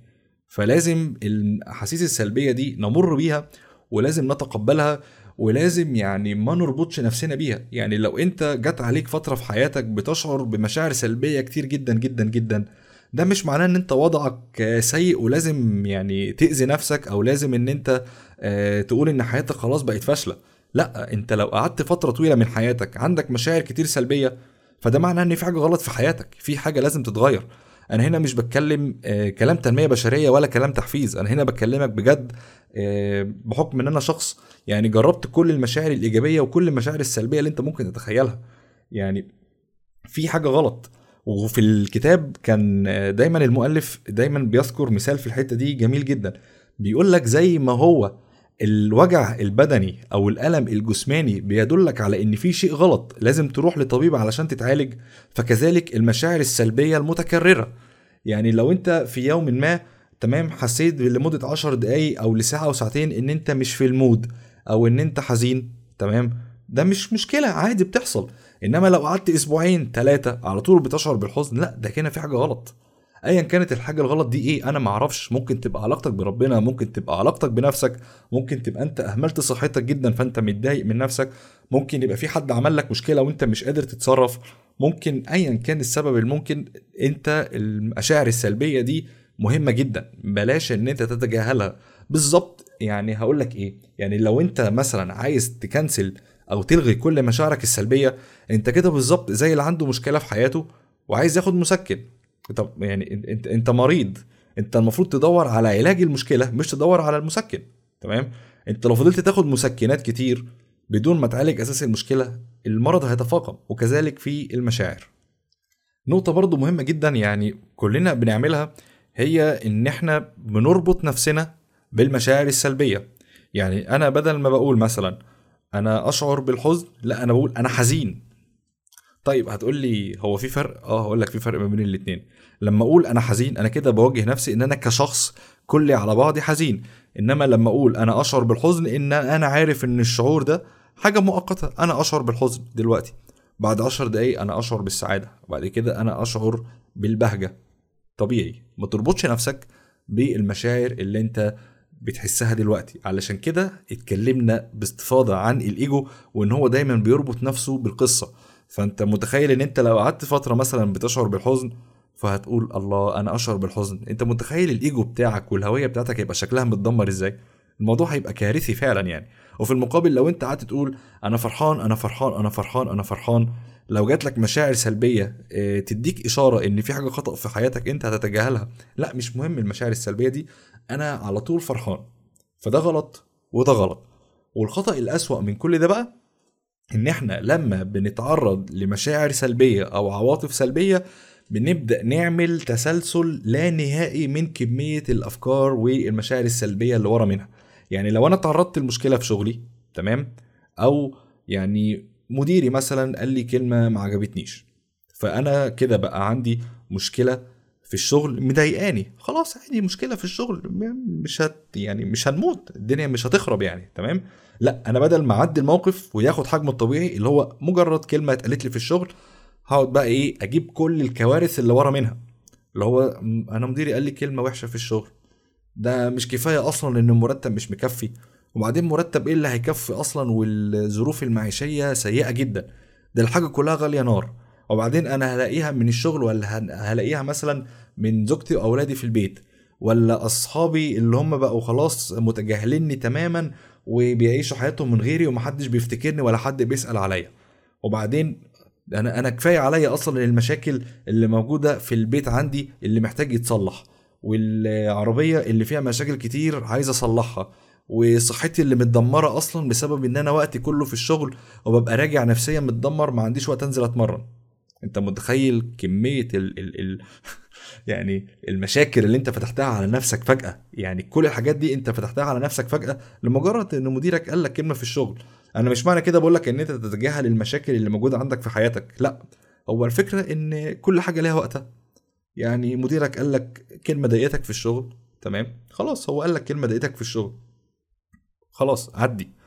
فلازم الاحاسيس السلبية دي نمر بيها ولازم نتقبلها ولازم يعني ما نربطش نفسنا بيها. يعني لو أنت جت عليك فترة في حياتك بتشعر بمشاعر سلبية كتير جدا جدا جدا ده مش معناه إن أنت وضعك سيء ولازم يعني تأذي نفسك أو لازم إن أنت تقول إن حياتك خلاص بقت فاشلة. لا أنت لو قعدت فترة طويلة من حياتك عندك مشاعر كتير سلبية فده معناه إن في حاجة غلط في حياتك في حاجة لازم تتغير. أنا هنا مش بتكلم آه، كلام تنمية بشرية ولا كلام تحفيز أنا هنا بكلمك بجد آه، بحكم إن أنا شخص يعني جربت كل المشاعر الإيجابية وكل المشاعر السلبية اللي أنت ممكن تتخيلها. يعني في حاجة غلط. وفي الكتاب كان آه، دايما المؤلف دايما بيذكر مثال في الحتة دي جميل جدا. بيقول لك زي ما هو الوجع البدني أو الألم الجسماني بيدلك على إن في شيء غلط لازم تروح لطبيب علشان تتعالج فكذلك المشاعر السلبية المتكررة. يعني لو أنت في يوم ما تمام حسيت لمدة 10 دقايق أو لساعة أو ساعتين إن أنت مش في المود أو إن أنت حزين تمام؟ ده مش مشكلة عادي بتحصل. إنما لو قعدت أسبوعين ثلاثة على طول بتشعر بالحزن لأ ده كده في حاجة غلط. ايا كانت الحاجة الغلط دي إيه أنا ما أعرفش. ممكن تبقى علاقتك بربنا ممكن تبقى علاقتك بنفسك ممكن تبقى أنت أهملت صحتك جدا فأنت متضايق من نفسك ممكن يبقى في حد عمل لك مشكلة وأنت مش قادر تتصرف. ممكن ايا كان السبب الممكن أنت المشاعر السلبية دي مهمة جدا بلاش إن أنت تتجاهلها. بالظبط يعني هقول لك إيه يعني لو أنت مثلا عايز تكنسل أو تلغي كل مشاعرك السلبية أنت كده بالظبط زي اللي عنده مشكلة في حياته وعايز ياخد مسكن. طب يعني انت أنت مريض. أنت المفروض تدور على علاج المشكلة مش تدور على المسكن. تمام؟ أنت لو فضلت تاخد مسكنات كتير بدون ما تعالج أساس المشكلة المرض هيتفاقم وكذلك في المشاعر. نقطة برضو مهمة جدا يعني كلنا بنعملها هي إن إحنا بنربط نفسنا بالمشاعر السلبية. يعني أنا بدل ما بقول مثلا أنا أشعر بالحزن لا أنا بقول أنا حزين. طيب هتقول لي هو في فرق؟ آه هقول لك في فرق ما بين الاثنين لما أقول أنا حزين أنا كده بوجه نفسي إن أنا كشخص كلي على بعضي حزين. إنما لما أقول أنا أشعر بالحزن إن أنا عارف إن الشعور ده حاجة مؤقتة. أنا أشعر بالحزن دلوقتي. بعد عشر دقايق أنا أشعر بالسعادة. وبعد كده أنا أشعر بالبهجة. طبيعي. ما تربطش نفسك بالمشاعر اللي أنت بتحسها دلوقتي. علشان كده اتكلمنا باستفاضة عن الإيجو وإن هو دايما بيربط نفسه بالقصة. فانت متخيل ان انت لو قعدت فترة مثلا بتشعر بالحزن فهتقول الله أنا أشعر بالحزن. انت متخيل الإيجو بتاعك والهوية بتاعتك هيبقى شكلها متدمر إزاي؟ الموضوع هيبقى كارثي فعلا يعني. وفي المقابل لو انت قعدت تقول أنا فرحان أنا فرحان أنا فرحان أنا فرحان لو جات لك مشاعر سلبية آه تديك إشارة إن في حاجة خطأ في حياتك انت هتتجاهلها. لا مش مهم المشاعر السلبية دي. أنا على طول فرحان. فده غلط وده غلط. والخطأ الأسوأ من كل ده بقى إن إحنا لما بنتعرض لمشاعر سلبية أو عواطف سلبية بنبدأ نعمل تسلسل لا نهائي من كمية الأفكار والمشاعر السلبية اللي ورا منها. يعني لو أنا تعرضت لمشكلة في شغلي تمام؟ أو يعني مديري مثلا قال لي كلمة ما عجبتنيش فأنا كده بقى عندي مشكلة في الشغل مضايقاني خلاص عادي مشكلة في الشغل مش هت يعني مش هنموت الدنيا مش هتخرب يعني تمام؟ لا أنا بدل ما أعدي الموقف وياخد حجمه الطبيعي اللي هو مجرد كلمة اتقالت لي في الشغل هقعد بقى إيه أجيب كل الكوارث اللي ورا منها. اللي هو أنا مديري قال لي كلمة وحشة في الشغل. ده مش كفاية أصلا إن المرتب مش مكفي. وبعدين مرتب إيه اللي هيكفي أصلا والظروف المعيشية سيئة جدا؟ ده الحاجة كلها غالية نار. وبعدين أنا هلاقيها من الشغل ولا هلاقيها مثلا من زوجتي وأولادي في البيت؟ ولا أصحابي اللي هم بقوا خلاص متجاهليني تماما وبيعيشوا حياتهم من غيري ومحدش بيفتكرني ولا حد بيسأل عليا. وبعدين أنا أنا كفاية عليا أصلا المشاكل اللي موجودة في البيت عندي اللي محتاج يتصلح والعربية اللي فيها مشاكل كتير عايز أصلحها وصحتي اللي متدمرة أصلا بسبب إن أنا وقتي كله في الشغل وببقى راجع نفسيا متدمر ما عنديش وقت أنزل أتمرن. أنت متخيل كمية ال ال ال يعني المشاكل اللي انت فتحتها على نفسك فجأة. يعني كل الحاجات دي انت فتحتها على نفسك فجأة لمجرد إن مديرك قال لك كلمة في الشغل. أنا مش معنى كده بقول لك إن أنت تتجاهل المشاكل اللي موجودة عندك في حياتك. لأ هو الفكرة إن كل حاجة ليها وقتها. يعني مديرك قال لك كلمة ضايقتك في الشغل تمام؟ خلاص هو قال لك كلمة ضايقتك في الشغل. خلاص عدي.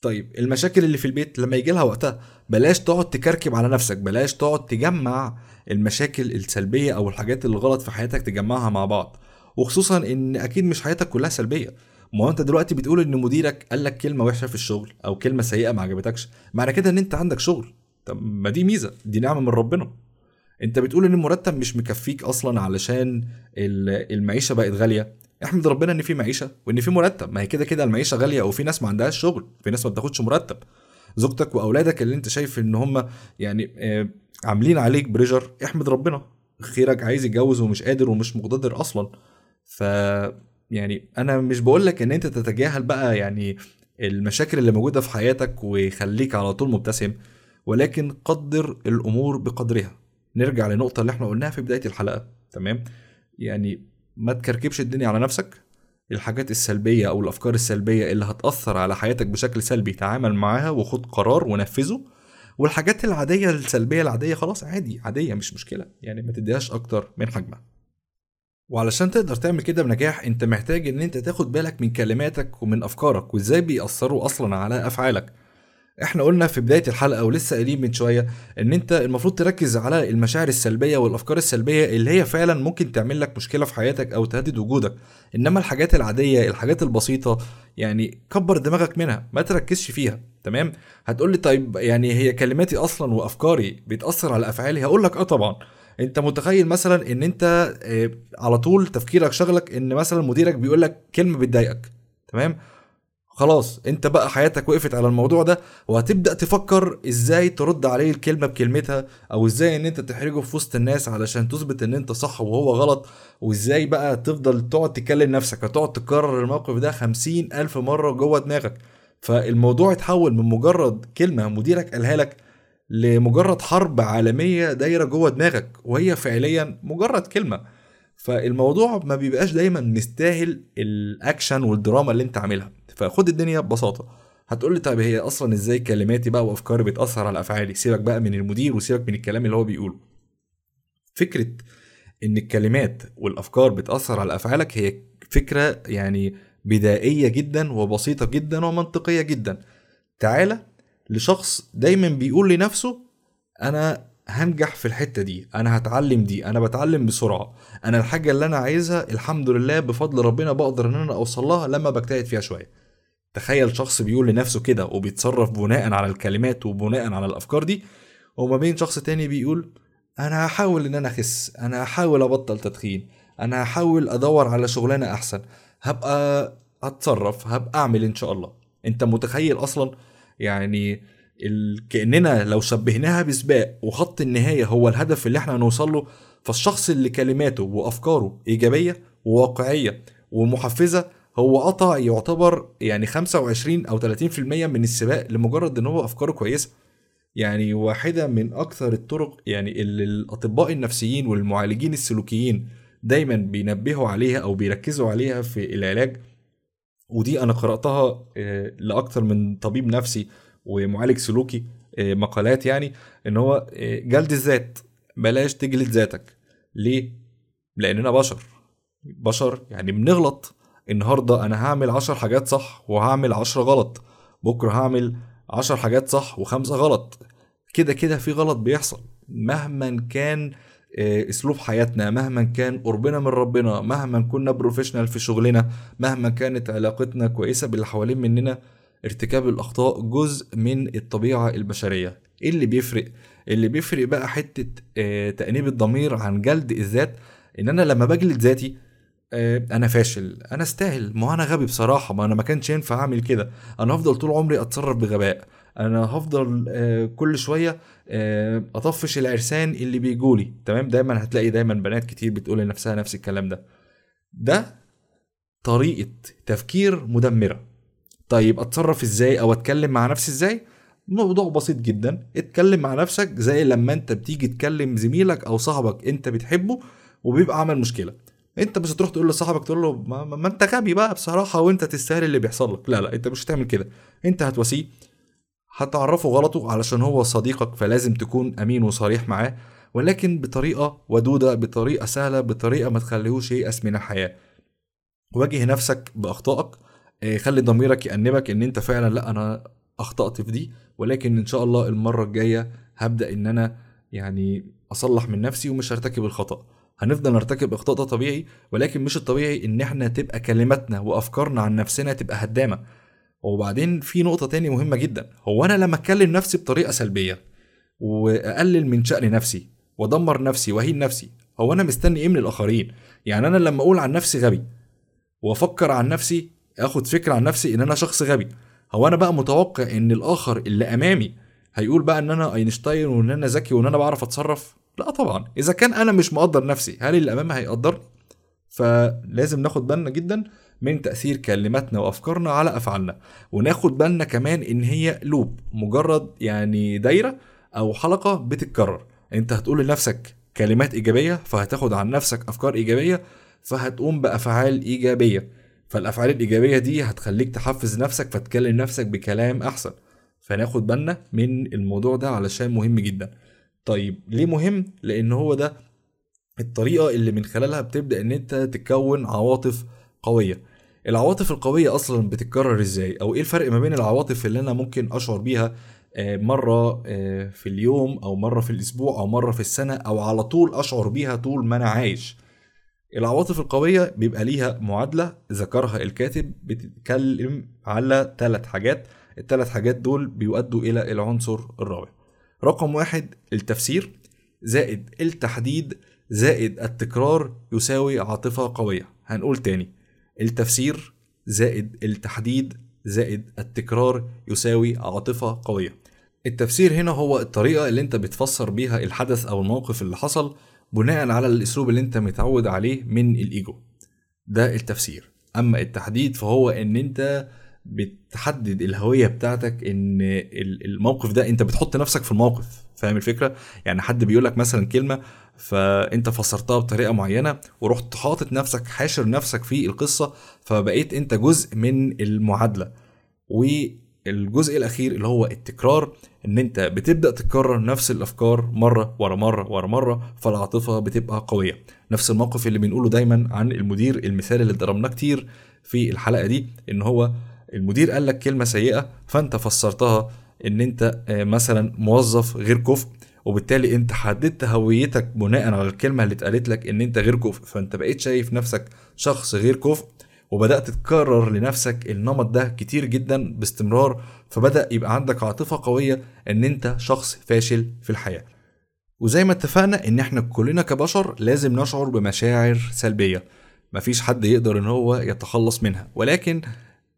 طيب المشاكل اللي في البيت لما يجي لها وقتها بلاش تقعد تكركب على نفسك بلاش تقعد تجمع المشاكل السلبية أو الحاجات اللي غلط في حياتك تجمعها مع بعض. وخصوصا إن أكيد مش حياتك كلها سلبية. ما هو أنت دلوقتي بتقول إن مديرك قال لك كلمة وحشة في الشغل أو كلمة سيئة ما عجبتكش معنى كده إن أنت عندك شغل. طب ما دي ميزة دي نعمة من ربنا. أنت بتقول إن المرتب مش مكفيك أصلا علشان ال- المعيشة بقت غالية. احمد ربنا إن في معيشة وإن في مرتب. ما هي كده كده المعيشة غالية وفي ناس ما عندهاش شغل في ناس ما بتاخدش مرتب. زوجتك وأولادك اللي أنت شايف إن هم يعني آه، عاملين عليك بريجر احمد ربنا. خيرك عايز يتجوز ومش قادر ومش مقتدر أصلا. ف يعني أنا مش بقول لك إن أنت تتجاهل بقى يعني المشاكل اللي موجودة في حياتك ويخليك على طول مبتسم ولكن قدر الأمور بقدرها. نرجع لنقطة اللي إحنا قلناها في بداية الحلقة تمام؟ يعني ما تكركبش الدنيا على نفسك. الحاجات السلبية أو الأفكار السلبية اللي هتأثر على حياتك بشكل سلبي تعامل معاها وخد قرار ونفذه. والحاجات العادية السلبية العادية خلاص عادي عادية مش مشكلة يعني ما تديهاش أكتر من حجمها. وعلشان تقدر تعمل كده بنجاح أنت محتاج إن أنت تاخد بالك من كلماتك ومن أفكارك وإزاي بيأثروا أصلا على أفعالك. إحنا قلنا في بداية الحلقة ولسه قايلين من شوية ان انت المفروض تركز على المشاعر السلبية والأفكار السلبية اللي هي فعلا ممكن تعمل لك مشكلة في حياتك أو تهدد وجودك. إنما الحاجات العادية الحاجات البسيطة يعني كبر دماغك منها ما تركزش فيها تمام؟ هتقول لي طيب يعني هي كلماتي أصلا وأفكاري بتأثر على أفعالي؟ هقول لك آه طبعا. أنت متخيل مثلا إن أنت آه، على طول تفكيرك شغلك إن مثلا مديرك بيقول لك كلمة بتضايقك تمام؟ خلاص انت بقى حياتك وقفت على الموضوع ده وهتبدأ تفكر إزاي ترد عليه الكلمة بكلمتها أو إزاي ان انت تحرجه في وسط الناس علشان تثبت ان انت صح وهو غلط وازاي بقى تفضل تقعد تكلم نفسك هتقعد تكرر الموقف ده خمسين ألف مرة جوه دماغك. فالموضوع اتحول من مجرد كلمة مديرك قالها لك لمجرد حرب عالمية دايرة جوه دماغك وهي فعليا مجرد كلمة. فالموضوع ما بيبقاش دايما مستاهل الاكشن والدراما اللي انت عاملها. فخد الدنيا ببساطة. هتقول لي طيب هي أصلا إزاي كلماتي بقى وأفكاري بتأثر على أفعالي؟ سيبك بقى من المدير وسيبك من الكلام اللي هو بيقوله. فكرة إن الكلمات والأفكار بتأثر على أفعالك هي فكرة يعني بدائية جدا وبسيطة جدا ومنطقية جدا. تعالى لشخص دايما بيقول لنفسه أنا هنجح في الحتة دي أنا هتعلم دي أنا بتعلم بسرعة أنا الحاجة اللي أنا عايزها الحمد لله بفضل ربنا بقدر إن أنا أوصل لها لما بجتهد فيها شوية. تخيل شخص بيقول لنفسه كده وبيتصرف بناء على الكلمات وبناء على الأفكار دي وما بين شخص تاني بيقول أنا هحاول إن أنا أخس أنا هحاول أبطل تدخين أنا هحاول أدور على شغلانة أحسن هبقى أتصرف هبقى أعمل إن شاء الله. أنت متخيل أصلا؟ يعني ال... كأننا لو شبهناها بسباق وخط النهاية هو الهدف اللي إحنا هنوصل له فالشخص اللي كلماته وأفكاره إيجابية وواقعية ومحفزة هو قطع يعتبر يعني 25 أو 30% من السباق لمجرد إن هو أفكاره كويسة. يعني واحدة من أكثر الطرق يعني اللي الأطباء النفسيين والمعالجين السلوكيين دايما بينبهوا عليها أو بيركزوا عليها في العلاج ودي أنا قرأتها آه، لأكثر من طبيب نفسي ومعالج سلوكي آه، مقالات يعني إن هو آه، جلد الذات بلاش تجلد ذاتك. ليه؟ لأننا بشر. بشر يعني بنغلط النهارده أنا هعمل عشر حاجات صح وهعمل عشرة غلط. بكرة هعمل عشر حاجات صح وخمسة غلط. كده كده في غلط بيحصل. مهما كان آه، أسلوب حياتنا مهما كان قربنا من ربنا مهما كنا بروفيشنال في شغلنا مهما كانت علاقتنا كويسة باللي حوالين مننا ارتكاب الأخطاء جزء من الطبيعة البشرية. إيه اللي بيفرق؟ اللي بيفرق بقى حتة آه، تأنيب الضمير عن جلد الذات إن أنا لما بجلد ذاتي أنا فاشل. أنا استاهل. ما أنا غبي بصراحة. ما أنا ما كانش ينفع أعمل كده. أنا هفضل طول عمري أتصرف بغباء. أنا هفضل آه، كل شوية أطفش العرسان اللي بيجولي. تمام؟ دايما هتلاقي دايما بنات كتير بتقول لنفسها نفس الكلام ده. ده طريقة تفكير مدمرة. طيب أتصرف إزاي أو أتكلم مع نفسي إزاي؟ موضوع بسيط جدا. اتكلم مع نفسك زي لما أنت بتيجي تكلم زميلك أو صاحبك أنت بتحبه وبيبقى عمل مشكلة. انت مش هتروح تقول لصاحبك تقول له ما, ما انت غبي بقى بصراحة وانت تستاهل اللي بيحصل لك. لا لا انت مش هتعمل كده. انت هتواسيه هتعرفه غلطه علشان هو صديقك فلازم تكون أمين وصريح معاه ولكن بطريقة ودودة بطريقة سهلة بطريقة ما تخليهوش ييأس من الحياة. واجه نفسك بأخطائك. آه، خلي ضميرك يأنبك إن أنت فعلا لا أنا أخطأت في دي ولكن إن شاء الله المرة الجاية هبدأ إن أنا يعني أصلح من نفسي ومش هرتكب الخطأ. هنفضل نرتكب إخطاء ده طبيعي ولكن مش الطبيعي إن إحنا تبقى كلماتنا وأفكارنا عن نفسنا تبقى هدامة. وبعدين في نقطة تاني مهمة جدا. هو أنا لما أتكلم نفسي بطريقة سلبية وأقلل من شأن نفسي وأدمر نفسي وأهين نفسي هو أنا مستني إيه من الآخرين؟ يعني أنا لما أقول عن نفسي غبي وأفكر عن نفسي آخد فكرة عن نفسي إن أنا شخص غبي هو أنا بقى متوقع إن الآخر اللي أمامي هيقول بقى إن أنا أينشتاين وإن أنا ذكي وإن أنا بعرف أتصرف؟ لا طبعا. إذا كان أنا مش مقدر نفسي هل اللي أمامي هيقدرني؟ فلازم ناخد بالنا جدا من تأثير كلماتنا وأفكارنا على أفعالنا. وناخد بالنا كمان إن هي لوب مجرد يعني دايرة أو حلقة بتتكرر. أنت هتقول لنفسك كلمات إيجابية فهتاخد عن نفسك أفكار إيجابية فهتقوم بأفعال إيجابية. فالأفعال الإيجابية دي هتخليك تحفز نفسك فتكلم نفسك بكلام أحسن. فناخد بالنا من الموضوع ده علشان مهم جدا. طيب ليه مهم؟ لأن هو ده الطريقة اللي من خلالها بتبدأ إن أنت تكون عواطف قوية. العواطف القوية أصلا بتتكرر إزاي؟ أو إيه الفرق ما بين العواطف اللي أنا ممكن أشعر بيها آه، مرة آه، في اليوم أو مرة في الأسبوع أو مرة في السنة أو على طول أشعر بيها طول ما أنا عايش. العواطف القوية بيبقى ليها معادلة ذكرها الكاتب بتتكلم على ثلاث حاجات. الثلاث حاجات دول بيؤدوا إلى العنصر الرابع. رقم واحد التفسير زائد التحديد زائد التكرار يساوي عاطفة قوية. هنقول تاني التفسير زائد التحديد زائد التكرار يساوي عاطفة قوية. التفسير هنا هو الطريقة اللي انت بتفسر بيها الحدث أو الموقف اللي حصل بناء على الأسلوب اللي انت متعود عليه من الإيجو. ده التفسير. أما التحديد فهو إن انت بتحدد الهوية بتاعتك إن الموقف ده أنت بتحط نفسك في الموقف فاهم الفكرة؟ يعني حد بيقول لك مثلا كلمة فأنت فسرتها بطريقة معينة ورحت حاطط نفسك حاشر نفسك في القصة فبقيت أنت جزء من المعادلة. والجزء الأخير اللي هو التكرار إن أنت بتبدأ تكرر نفس الأفكار مرة ورا مرة ورا مرة فالعاطفة بتبقى قوية. نفس الموقف اللي بنقوله دايما عن المدير المثال اللي ضربناه كتير في الحلقة دي إن هو المدير قال لك كلمة سيئة فأنت فسرتها إن أنت آه، مثلا موظف غير كفء وبالتالي أنت حددت هويتك بناء على الكلمة اللي اتقالت لك إن أنت غير كفء فأنت بقيت شايف نفسك شخص غير كفء وبدأت تكرر لنفسك النمط ده كتير جدا باستمرار فبدأ يبقى عندك عاطفة قوية إن أنت شخص فاشل في الحياة. وزي ما اتفقنا إن إحنا كلنا كبشر لازم نشعر بمشاعر سلبية مفيش حد يقدر إن هو يتخلص منها ولكن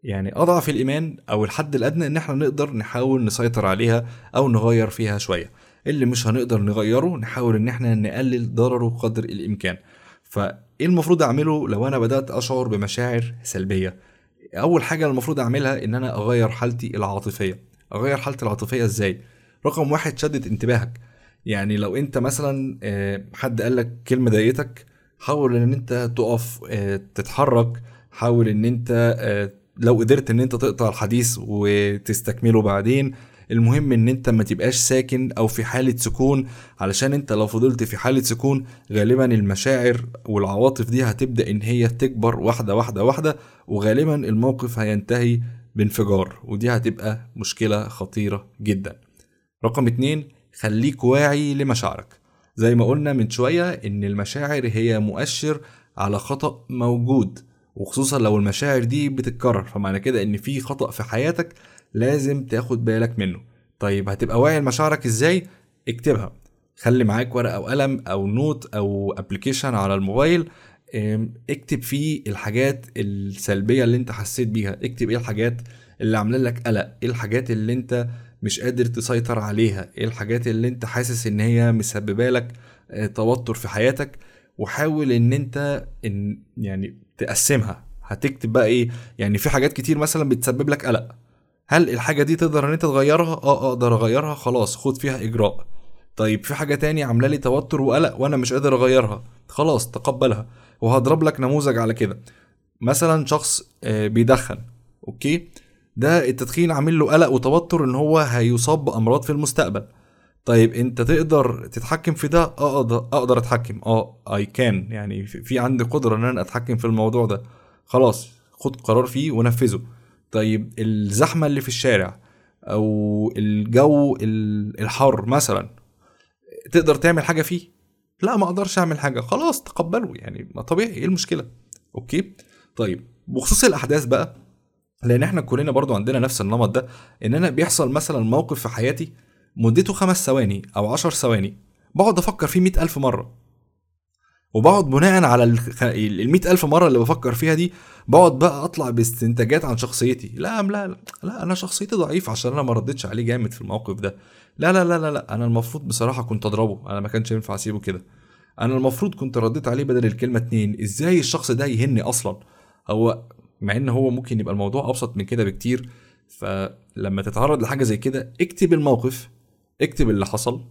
يعني أضعف الإيمان أو الحد الأدنى إن إحنا نقدر نحاول نسيطر عليها أو نغير فيها شوية. اللي مش هنقدر نغيره نحاول إن إحنا نقلل ضرره قدر الإمكان. فإيه المفروض أعمله لو أنا بدأت أشعر بمشاعر سلبية؟ أول حاجة المفروض أعملها إن أنا أغير حالتي العاطفية. أغير حالتي العاطفية إزاي؟ رقم واحد شدت انتباهك. يعني لو أنت مثلا آه، حد قال لك كلمة ضايقتك حاول إن أنت تقف آه، تتحرك حاول إن أنت آه، لو قدرت إن أنت تقطع الحديث وتستكمله بعدين المهم إن أنت ما تبقاش ساكن أو في حالة سكون علشان أنت لو فضلت في حالة سكون غالبا المشاعر والعواطف دي هتبدأ إن هي تكبر واحدة واحدة واحدة وغالبا الموقف هينتهي بانفجار ودي هتبقى مشكلة خطيرة جدا. رقم اتنين خليك واعي لمشاعرك. زي ما قلنا من شوية إن المشاعر هي مؤشر على خطأ موجود. وخصوصا لو المشاعر دي بتتكرر فمعنى كده إن في خطأ في حياتك لازم تاخد بالك منه. طيب هتبقى واعي لمشاعرك إزاي؟ اكتبها. خلي معاك ورقة أو قلم أو note أو application على الموبايل اكتب فيه الحاجات السلبية اللي أنت حسيت بيها. اكتب إيه الحاجات اللي عاملة لك قلق؟ إيه الحاجات اللي أنت مش قادر تسيطر عليها؟ إيه الحاجات اللي أنت حاسس إن هي مسببة لك آه، توتر في حياتك؟ وحاول إن أنت إن يعني تقسمها. هتكتب بقى إيه؟ يعني في حاجات كتير مثلا بتسبب لك قلق. هل الحاجة دي تقدر إن أنت تغيرها؟ آه أقدر أغيرها؟ خلاص خد فيها إجراء. طيب في حاجة تاني عاملة لي توتر وقلق وأنا مش قادر أغيرها. خلاص تقبلها. وهضرب لك نموذج على كده. مثلا شخص آه، بيدخن أوكي؟ ده التدخين عامل له قلق وتوتر إن هو هيصاب بأمراض في المستقبل. طيب انت تقدر تتحكم في ده؟ آه أقدر أقدر أتحكم. آه اي كان يعني في عندي قدرة إن أنا أتحكم في الموضوع ده. خلاص خد قرار فيه ونفذه. طيب الزحمة اللي في الشارع أو الجو الحر مثلا تقدر تعمل حاجة فيه؟ لا ما أقدرش أعمل حاجة. خلاص تقبله. يعني ما طبيعي. إيه المشكلة؟ أوكي؟ طيب بخصوص الأحداث بقى لأن إحنا كلنا برضو عندنا نفس النمط ده إن أنا بيحصل مثلا موقف في حياتي مدته خمس ثواني أو عشر ثواني. بقعد أفكر فيه مئة ألف مرة. وبقعد بناء على ال ألف مرة اللي بفكر فيها دي بقعد بقى أطلع باستنتاجات عن شخصيتي. لا لا لا, لا أنا شخصيتي ضعيفة عشان أنا ما ردتش عليه جامد في الموقف ده. لا لا لا لا, لا أنا المفروض بصراحة كنت أضربه. أنا ما كانش ينفع أسيبه كده. أنا المفروض كنت رديت عليه بدل الكلمة اتنين. إزاي الشخص ده يهني أصلا؟ هو مع إن هو ممكن يبقى الموضوع أبسط من كده بكتير فلما تتعرض لحاجة زي كده اكتب الموقف اكتب اللي حصل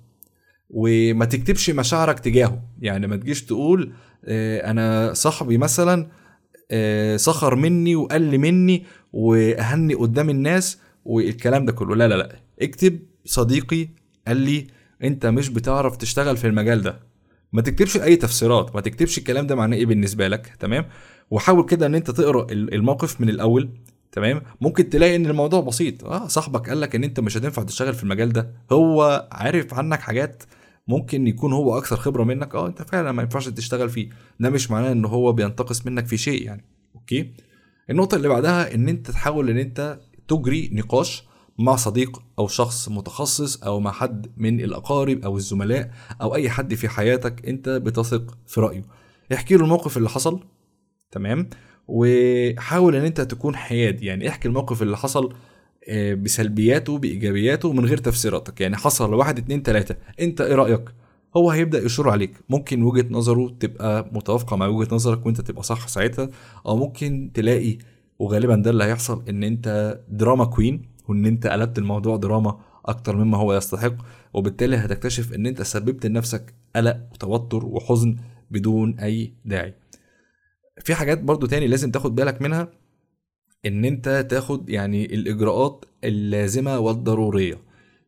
وما تكتبش مشاعرك تجاهه. يعني ما تجيش تقول آه، أنا صاحبي مثلا آه، سخر مني وقل مني وأهني قدام الناس والكلام ده كله. لا لا لا. اكتب صديقي قال لي أنت مش بتعرف تشتغل في المجال ده. ما تكتبش أي تفسيرات ما تكتبش الكلام ده معناه إيه بالنسبة لك تمام؟ وحاول كده إن أنت تقرأ الموقف من الأول. تمام؟ ممكن تلاقي إن الموضوع بسيط. آه صاحبك قال لك إن أنت مش هتنفع تشتغل في المجال ده. هو عارف عنك حاجات ممكن يكون هو أكثر خبرة منك. آه أنت فعلا ما ينفعش تشتغل فيه. ده مش معناه إن هو بينتقص منك في شيء يعني. أوكي؟ النقطة اللي بعدها إن أنت تحاول إن أنت تجري نقاش مع صديق أو شخص متخصص أو مع حد من الأقارب أو الزملاء أو أي حد في حياتك أنت بتثق في رأيه. احكي له الموقف اللي حصل. تمام؟ وحاول إن أنت تكون حياد. يعني احكي الموقف اللي حصل آه، بسلبياته بإيجابياته من غير تفسيراتك. يعني حصل واحد اتنين تلاتة. أنت إيه رأيك؟ هو هيبدأ يشور عليك. ممكن وجهة نظره تبقى متوافقة مع وجهة نظرك وأنت تبقى صح ساعتها. أو ممكن تلاقي وغالبا ده اللي هيحصل إن أنت دراما كوين وإن أنت قلبت الموضوع دراما أكتر مما هو يستحق. وبالتالي هتكتشف إن أنت سببت لنفسك قلق وتوتر وحزن بدون أي داعي. في حاجات برضو تاني لازم تاخد بالك منها إن أنت تاخد يعني الإجراءات اللازمة والضرورية.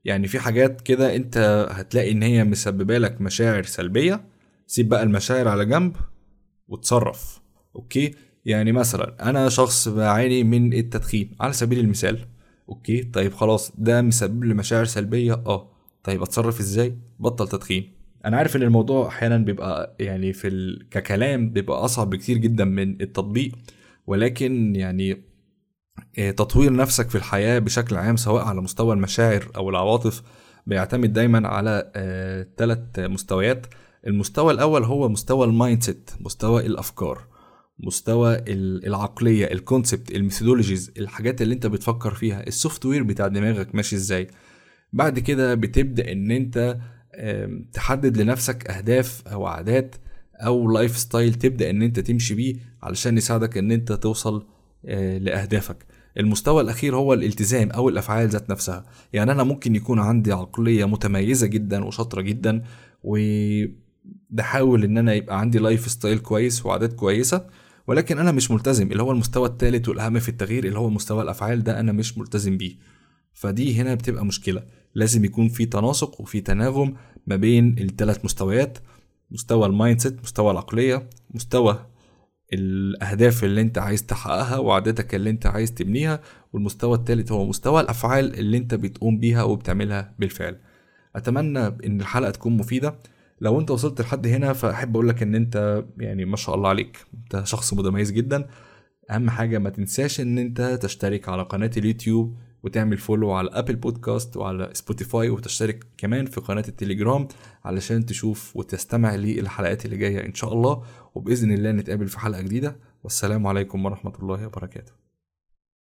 يعني في حاجات كده أنت هتلاقي إن هي مسببة لك مشاعر سلبية سيب بقى المشاعر على جنب وتصرف okay؟ يعني مثلا أنا شخص بعاني من التدخين على سبيل المثال. okay؟ طيب خلاص ده مسبب لي مشاعر سلبية؟ آه. طيب أتصرف إزاي؟ بطل تدخين. أنا عارف إن الموضوع أحيانا بيبقى يعني في ال... ككلام بيبقى أصعب بكتير جدا من التطبيق ولكن يعني آه، تطوير نفسك في الحياة بشكل عام سواء على مستوى المشاعر أو العواطف بيعتمد دايما على ثلاث آه، مستويات. المستوى الأول هو مستوى ال mindset مستوى الأفكار مستوى العقلية ال concept ال methodologies الحاجات اللي أنت بتفكر فيها ال software بتاع دماغك ماشي إزاي. بعد كده بتبدأ إن أنت تحدد لنفسك أهداف أو عادات أو lifestyle تبدأ إن أنت تمشي بيه علشان يساعدك إن أنت توصل آه، لأهدافك. المستوى الأخير هو الالتزام أو الأفعال ذات نفسها. يعني أنا ممكن يكون عندي عقلية متميزة جدا وشاطرة جدا وبحاول إن أنا يبقى عندي lifestyle كويس وعادات كويسة ولكن أنا مش ملتزم. اللي هو المستوى الثالث والأهم في التغيير اللي هو مستوى الأفعال ده أنا مش ملتزم بيه. فدي هنا بتبقى مشكلة. لازم يكون في تناسق وفي تناغم ما بين الثلاث مستويات مستوى ال mindset مستوى العقلية مستوى الأهداف اللي انت عايز تحققها وعاداتك اللي انت عايز تبنيها والمستوى الثالث هو مستوى الأفعال اللي انت بتقوم بيها وبتعملها بالفعل. أتمنى إن الحلقة تكون مفيدة. لو انت وصلت لحد هنا فأحب أقول لك إن انت يعني ما شاء الله عليك. انت شخص متميز جدا. أهم حاجة ما تنساش إن انت تشترك على قناة اليوتيوب وتعمل follow على Apple Podcast وعلى Spotify وتشترك كمان في قناة التليجرام علشان تشوف وتستمع للحلقات اللي جاية إن شاء الله. وبإذن الله نتقابل في حلقة جديدة. والسلام عليكم ورحمة الله وبركاته.